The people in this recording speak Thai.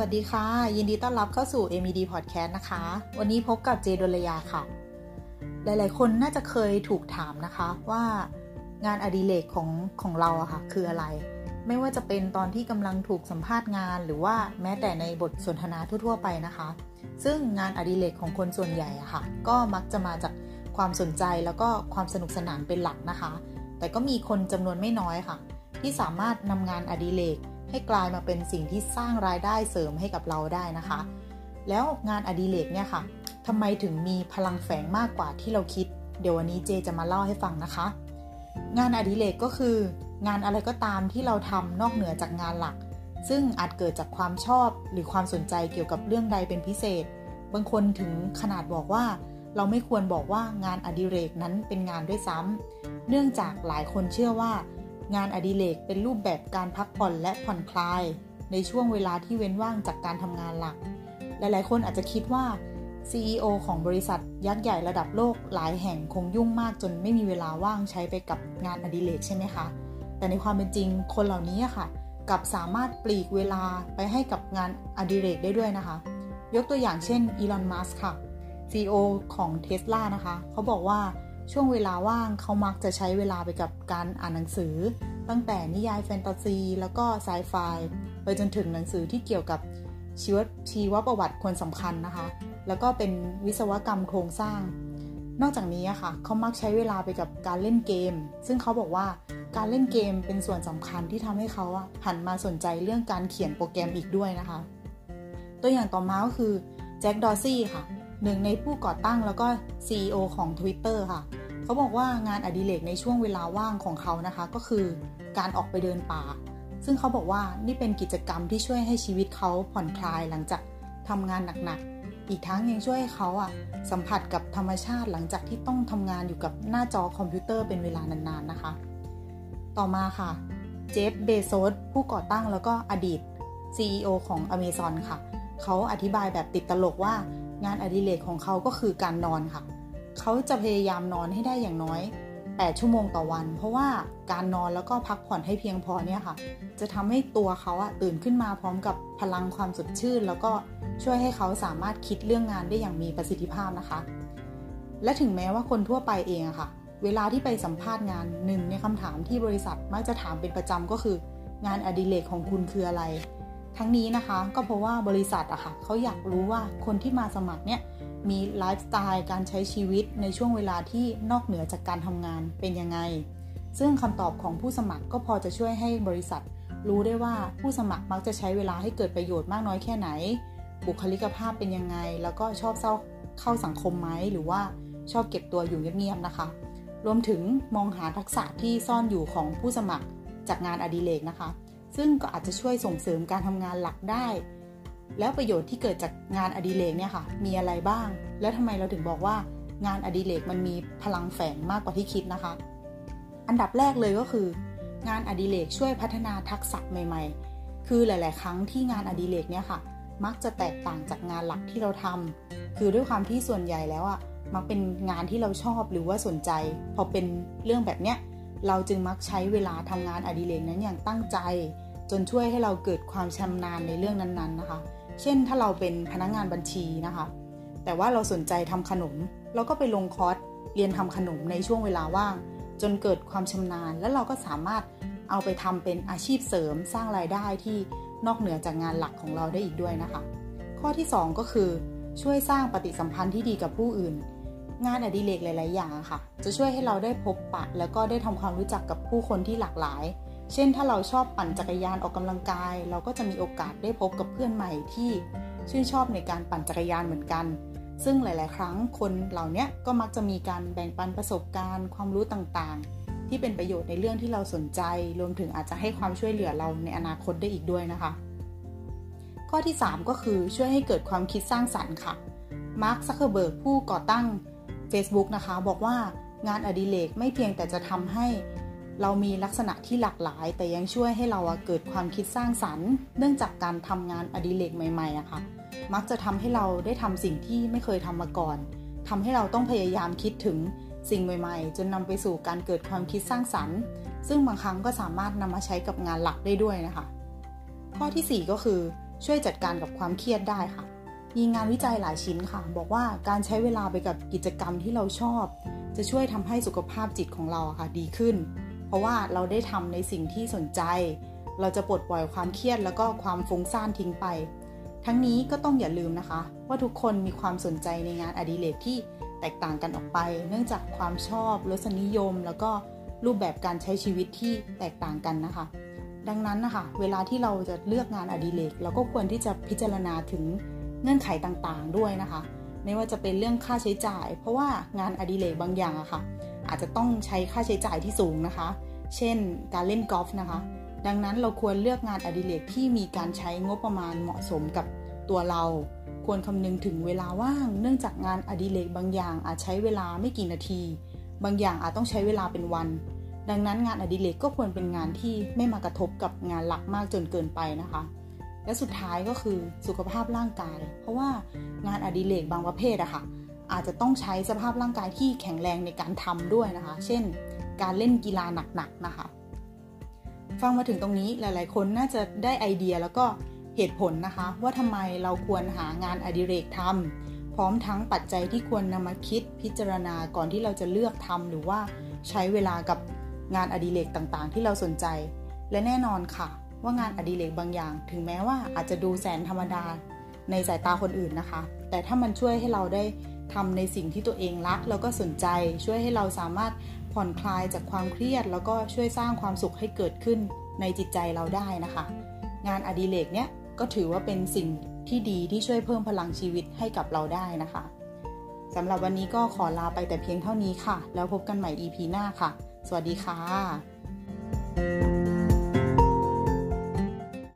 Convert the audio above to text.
วัสดีค่ะ ยินดีต้อนรับเข้าสู่ MED Podcast นะคะ วันนี้พบกับเจดลยาค่ะ หลายๆ คนน่าจะเคยถูกถามนะคะว่างานอดิเรกของของเราอะค่ะคืออะไร ไม่ว่าจะเป็นตอนที่กำลังถูกสัมภาษณ์งานหรือว่าแม้แต่ในบทสนทนาทั่วๆ ไปนะคะ ซึ่งงานอดิเรกของคนส่วนใหญ่อะค่ะ ก็มักจะมาจากความสนใจแล้วก็ความสนุกสนานเป็นหลักนะคะ แต่ก็มีคนจำนวนไม่น้อยค่ะ ที่สามารถนำงานอดิเรก ให้กลายมาเป็นสิ่งที่สร้างรายได้เสริมให้กับเราได้นะคะ แล้วงานอดิเรกเนี่ยค่ะทำไมถึงมีพลังแฝงมากกว่าที่เราคิด เดี๋ยววันนี้เจจะมาเล่าให้ฟังนะคะ งานอดิเรกก็คือ งานอะไรก็ตามที่เราทำนอกเหนือจากงานหลัก ซึ่งอาจเกิดจากความชอบหรือความสนใจเกี่ยวกับเรื่องใดเป็นพิเศษ บางคนถึงขนาดบอกว่า เราไม่ควรบอกว่างานอดิเรกนั้นเป็นงานด้วยซ้ำเนื่องจากหลายคนเชื่อว่า งานอดิเรกเป็นรูปแบบการพักผ่อนและผ่อนคลาย ในช่วงเวลาที่เว้นว่างจากการทำงานหลัก หลายๆ คนอาจจะคิดว่า CEO ของบริษัทยักษ์ใหญ่ระดับโลกหลายแห่งคงยุ่งมากจนไม่มีเวลาว่างใช้ไปกับงานอดิเรกใช่ไหมคะ แต่ในความเป็นจริงคนเหล่านี้ค่ะกับสามารถปลีกเวลาไปให้กับงานอดิเรกได้ด้วยนะคะ ยกตัวอย่างเช่นอีลอน มัสค่ะ CEO ของ Tesla นะคะ เขาบอกว่า ช่วงเวลาว่างเขามักจะใช้เวลาไปกับการอ่านหนังสือ ตั้งแต่นิยายแฟนตาซี แล้วก็ไซไฟไปจนถึงหนังสือที่เกี่ยวกับชีวชีวประวัติคนสำคัญนะคะ แล้วก็เป็นวิศวกรรมโครงสร้าง นอกจากนี้ค่ะเขามักใช้เวลาไปกับการเล่นเกม ซึ่งเขาบอกว่าการเล่นเกมเป็นส่วนสำคัญที่ทำให้เขาหันมาสนใจเรื่องการเขียนโปรแกรมอีกด้วยนะคะ ตัวอย่างต่อมาก็คือแจ็คดอซี่ค่ะ หนึ่งในผู้ก่อตั้งแล้วก็ CEO ของ Twitter ค่ะ เขาบอกว่างานอดิเรกในช่วงเวลาว่างของเขานะคะ ก็คือการออกไปเดินป่า ซึ่งเขาบอกว่านี่เป็นกิจกรรมที่ช่วยให้ชีวิตเขาผ่อนคลายหลังจากทำงานหนักๆ อีกทั้งยังช่วยให้เขาอะสัมผัสกับธรรมชาติหลังจากที่ต้องทำงานอยู่กับหน้าจอคอมพิวเตอร์เป็นเวลานานๆนะคะ ต่อมาค่ะเจฟเบโซสผู้ก่อตั้งแล้วก็อดีต CEO ของ Amazon ค่ะ เขาอธิบายแบบติดตลกว่า งานอดิเรกของเขาก็คือการนอนค่ะ เขาจะพยายามนอนให้ได้อย่างน้อย 8 ชั่วโมงต่อวัน เพราะว่าการนอนแล้วก็พักผ่อนให้เพียงพอเนี่ยค่ะ จะทำให้ตัวเขาอะตื่นขึ้นมาพร้อมกับพลังความสดชื่น แล้วก็ช่วยให้เขาสามารถคิดเรื่องงานได้อย่างมีประสิทธิภาพนะคะ และถึงแม้ว่าคนทั่วไปเองอะค่ะ เวลาที่ไปสัมภาษณ์งานหนึ่งในคำถามที่บริษัทมักจะถามเป็นประจำก็คือ งานอดิเรกของคุณคืออะไร ทั้งนี้นะคะก็เพราะว่าบริษัทอะค่ะเขาอยากรู้ว่าคนที่มาสมัครเนี่ยมีไลฟ์สไตล์การใช้ชีวิตในช่วงเวลาที่นอกเหนือจากการทำงานเป็นยังไง ซึ่งคำตอบของผู้สมัครก็พอจะช่วยให้บริษัท รู้ได้ว่าผู้สมัครมักจะใช้เวลาให้เกิดประโยชน์มากน้อยแค่ไหน บุคลิกภาพเป็นยังไง แล้วก็ชอบเศร้าเข้าสังคมไหมหรือว่าชอบเก็บตัวอยู่เงียบๆนะคะ รวมถึงมองหาทักษะที่ซ่อนอยู่ของผู้สมัครจากงานอดิเรกนะคะ ซึ่งก็อาจจะช่วยส่งเสริมการทำงานหลักได้ แล้วประโยชน์ที่เกิดจากงานอดิเรกเนี่ยค่ะ มีอะไรบ้าง และทำไมเราถึงบอกว่างานอดิเรกมันมีพลังแฝงมากกว่าที่คิดนะคะ อันดับแรกเลยก็คือ งานอดิเรกช่วยพัฒนาทักษะใหม่ ๆ คือหลาย ๆ ครั้งที่งานอดิเรกเนี่ยค่ะ มักจะแตกต่างจากงานหลักที่เราทำคือด้วยความที่ส่วนใหญ่แล้วอะมักเป็นงานที่เราชอบหรือว่าสนใจ พอเป็นเรื่องแบบเนี้ย เราจึงมักใช้เวลาทำงานอดิเรกนั้นอย่างตั้งใจ จนช่วยให้เราเกิดความชำนาญในเรื่องนั้นๆนะคะ เช่นถ้าเราเป็นพนักงงานบัญชีนะคะ แต่ว่าเราสนใจทำขนม เราก็ไปลงคอร์สเรียนทำขนมในช่วงเวลาว่าง จนเกิดความชำนาญ แล้วเราก็สามารถเอาไปทำเป็นอาชีพเสริมสร้างรายได้ที่นอกเหนือจากงานหลักของเราได้อีกด้วยนะคะ ข้อที่ 2 ก็คือ ช่วยสร้างปฏิสัมพันธ์ที่ดีกับผู้อื่น งานอดิเรกหลาย ๆ อย่างค่ะ จะช่วยให้เราได้พบปะ แล้วก็ได้ทำความรู้จักกับผู้คนที่หลากหลาย เช่น ถ้าเราชอบปั่นจักรยานออกกำลังกาย เราก็จะมีโอกาสได้พบกับเพื่อนใหม่ที่ชื่นชอบในการปั่นจักรยานเหมือนกัน ซึ่งหลาย ๆ ครั้งคนเหล่านี้ก็มักจะมีการแบ่งปันประสบการณ์ ความรู้ต่าง ๆ ที่เป็นประโยชน์ในเรื่องที่เราสนใจ รวมถึงอาจจะให้ความช่วยเหลือเราในอนาคตได้อีกด้วยนะคะ ข้อที่ 3 ก็คือช่วยให้เกิดความคิดสร้างสรรค์ค่ะมาร์คซักเคอร์เบิร์กผู้ก่อตั้ง Facebook นะคะ บอกว่างานอดิเรกไม่เพียงแต่จะทำให้เรามีลักษณะที่หลากหลาย แต่ยังช่วยให้เราเกิดความคิดสร้างสรรค์ เนื่องจากการทำงานอดิเรกใหม่ๆอะคะ่ะ มักจะทำให้เราได้ทำสิ่งที่ไม่เคยทำมาก่อนทำให้เราต้องพยายามคิดถึงสิ่งใหม่ๆ จนนำไปสู่การเกิดความคิดสร้างสรรค์ ซึ่งบางครั้งก็สามารถนำมาใช้กับงานหลักได้ด้วยนะคะ ข้อที่ 4 ก็คือช่วยจัดการกับความเครียดได้ค่ะ มีงานวิจัยหลายชิ้นค่ะ บอกว่าการใช้เวลาไปกับกิจกรรมที่เราชอบ จะช่วยทำให้สุขภาพจิตของเราค่ะดีขึ้น เพราะว่าเราได้ทำในสิ่งที่สนใจ เราจะปลดปล่อยความเครียดแล้วก็ความฟุ้งซ่านทิ้งไป ทั้งนี้ก็ต้องอย่าลืมนะคะ ว่าทุกคนมีความสนใจในงานอดิเรกที่แตกต่างกันออกไป เนื่องจากความชอบรสนิยม แล้วก็รูปแบบการใช้ชีวิตที่แตกต่างกันนะคะ ดังนั้นนะคะ เวลาที่เราจะเลือกงานอดิเรกเราก็ควรที่จะพิจารณาถึง เงื่อนไขต่างๆด้วยนะคะ ไม่ว่าจะเป็นเรื่องค่าใช้จ่าย เพราะว่างานอดิเรกบางอย่างอะคะ่ะ อาจจะต้องใช้ค่าใช้จ่ายที่สูงนะคะ เช่น การเล่นกอล์ฟนะคะ ดังนั้นเราควรเลือกงานอดิเรกที่มีการใช้งบประมาณเหมาะสมกับตัวเรา ควรคำนึงถึงเวลาว่าง เนื่องจากงานอดิเรกบางอย่างอาจใช้เวลาไม่กี่นาที บางอย่างอาจต้องใช้เวลาเป็นวันดังนั้นงานอดิเรกก็ควรเป็นงานที่ไม่มากระทบกับงานหลักมากจนเกินไปนะคะ และสุดท้ายก็คือสุขภาพร่างกาย เพราะว่างานอดิเรกบางประเภทอะคะ่ะ อาจจะต้องใช้สภาพร่างกายที่แข็งแรงในการทำด้วยนะคะ เช่น การเล่นกีฬาหนักๆนะคะ ฟังมาถึงตรงนี้หลาย ๆ คนน่าจะได้ไอเดียแล้วก็เหตุผลนะคะ ว่าทำไมเราควรหางานอดิเรกทำพร้อมทั้งปัจจัยที่ควรนำมาคิดพิจารณาก่อนที่เราจะเลือกทำหรือว่าใช้เวลากับงานอดิเรกต่างๆ ที่เราสนใจ และแน่นอนค่ะ ว่างานอดิเรกบางอย่าง ถึงแม้ว่าอาจจะดูแสนธรรมดาในสายตาคนอื่นนะคะ แต่ถ้ามันช่วยให้เราได้ทำในสิ่งที่ตัวเองรัก แล้วก็สนใจ ช่วยให้เราสามารถผ่อนคลายจากความเครียด แล้วก็ช่วยสร้างความสุขให้เกิดขึ้นในจิตใจเราได้นะคะ งานอดิเรกเนี้ยก็ถือว่าเป็นสิ่งที่ดีที่ช่วยเพิ่มพลังชีวิตให้กับเราได้นะคะสำหรับวันนี้ก็ขอลาไปแต่เพียงเท่านี้ค่ะ แล้วพบกันใหม่ EP หน้าค่ะ สวัสดีค่ะ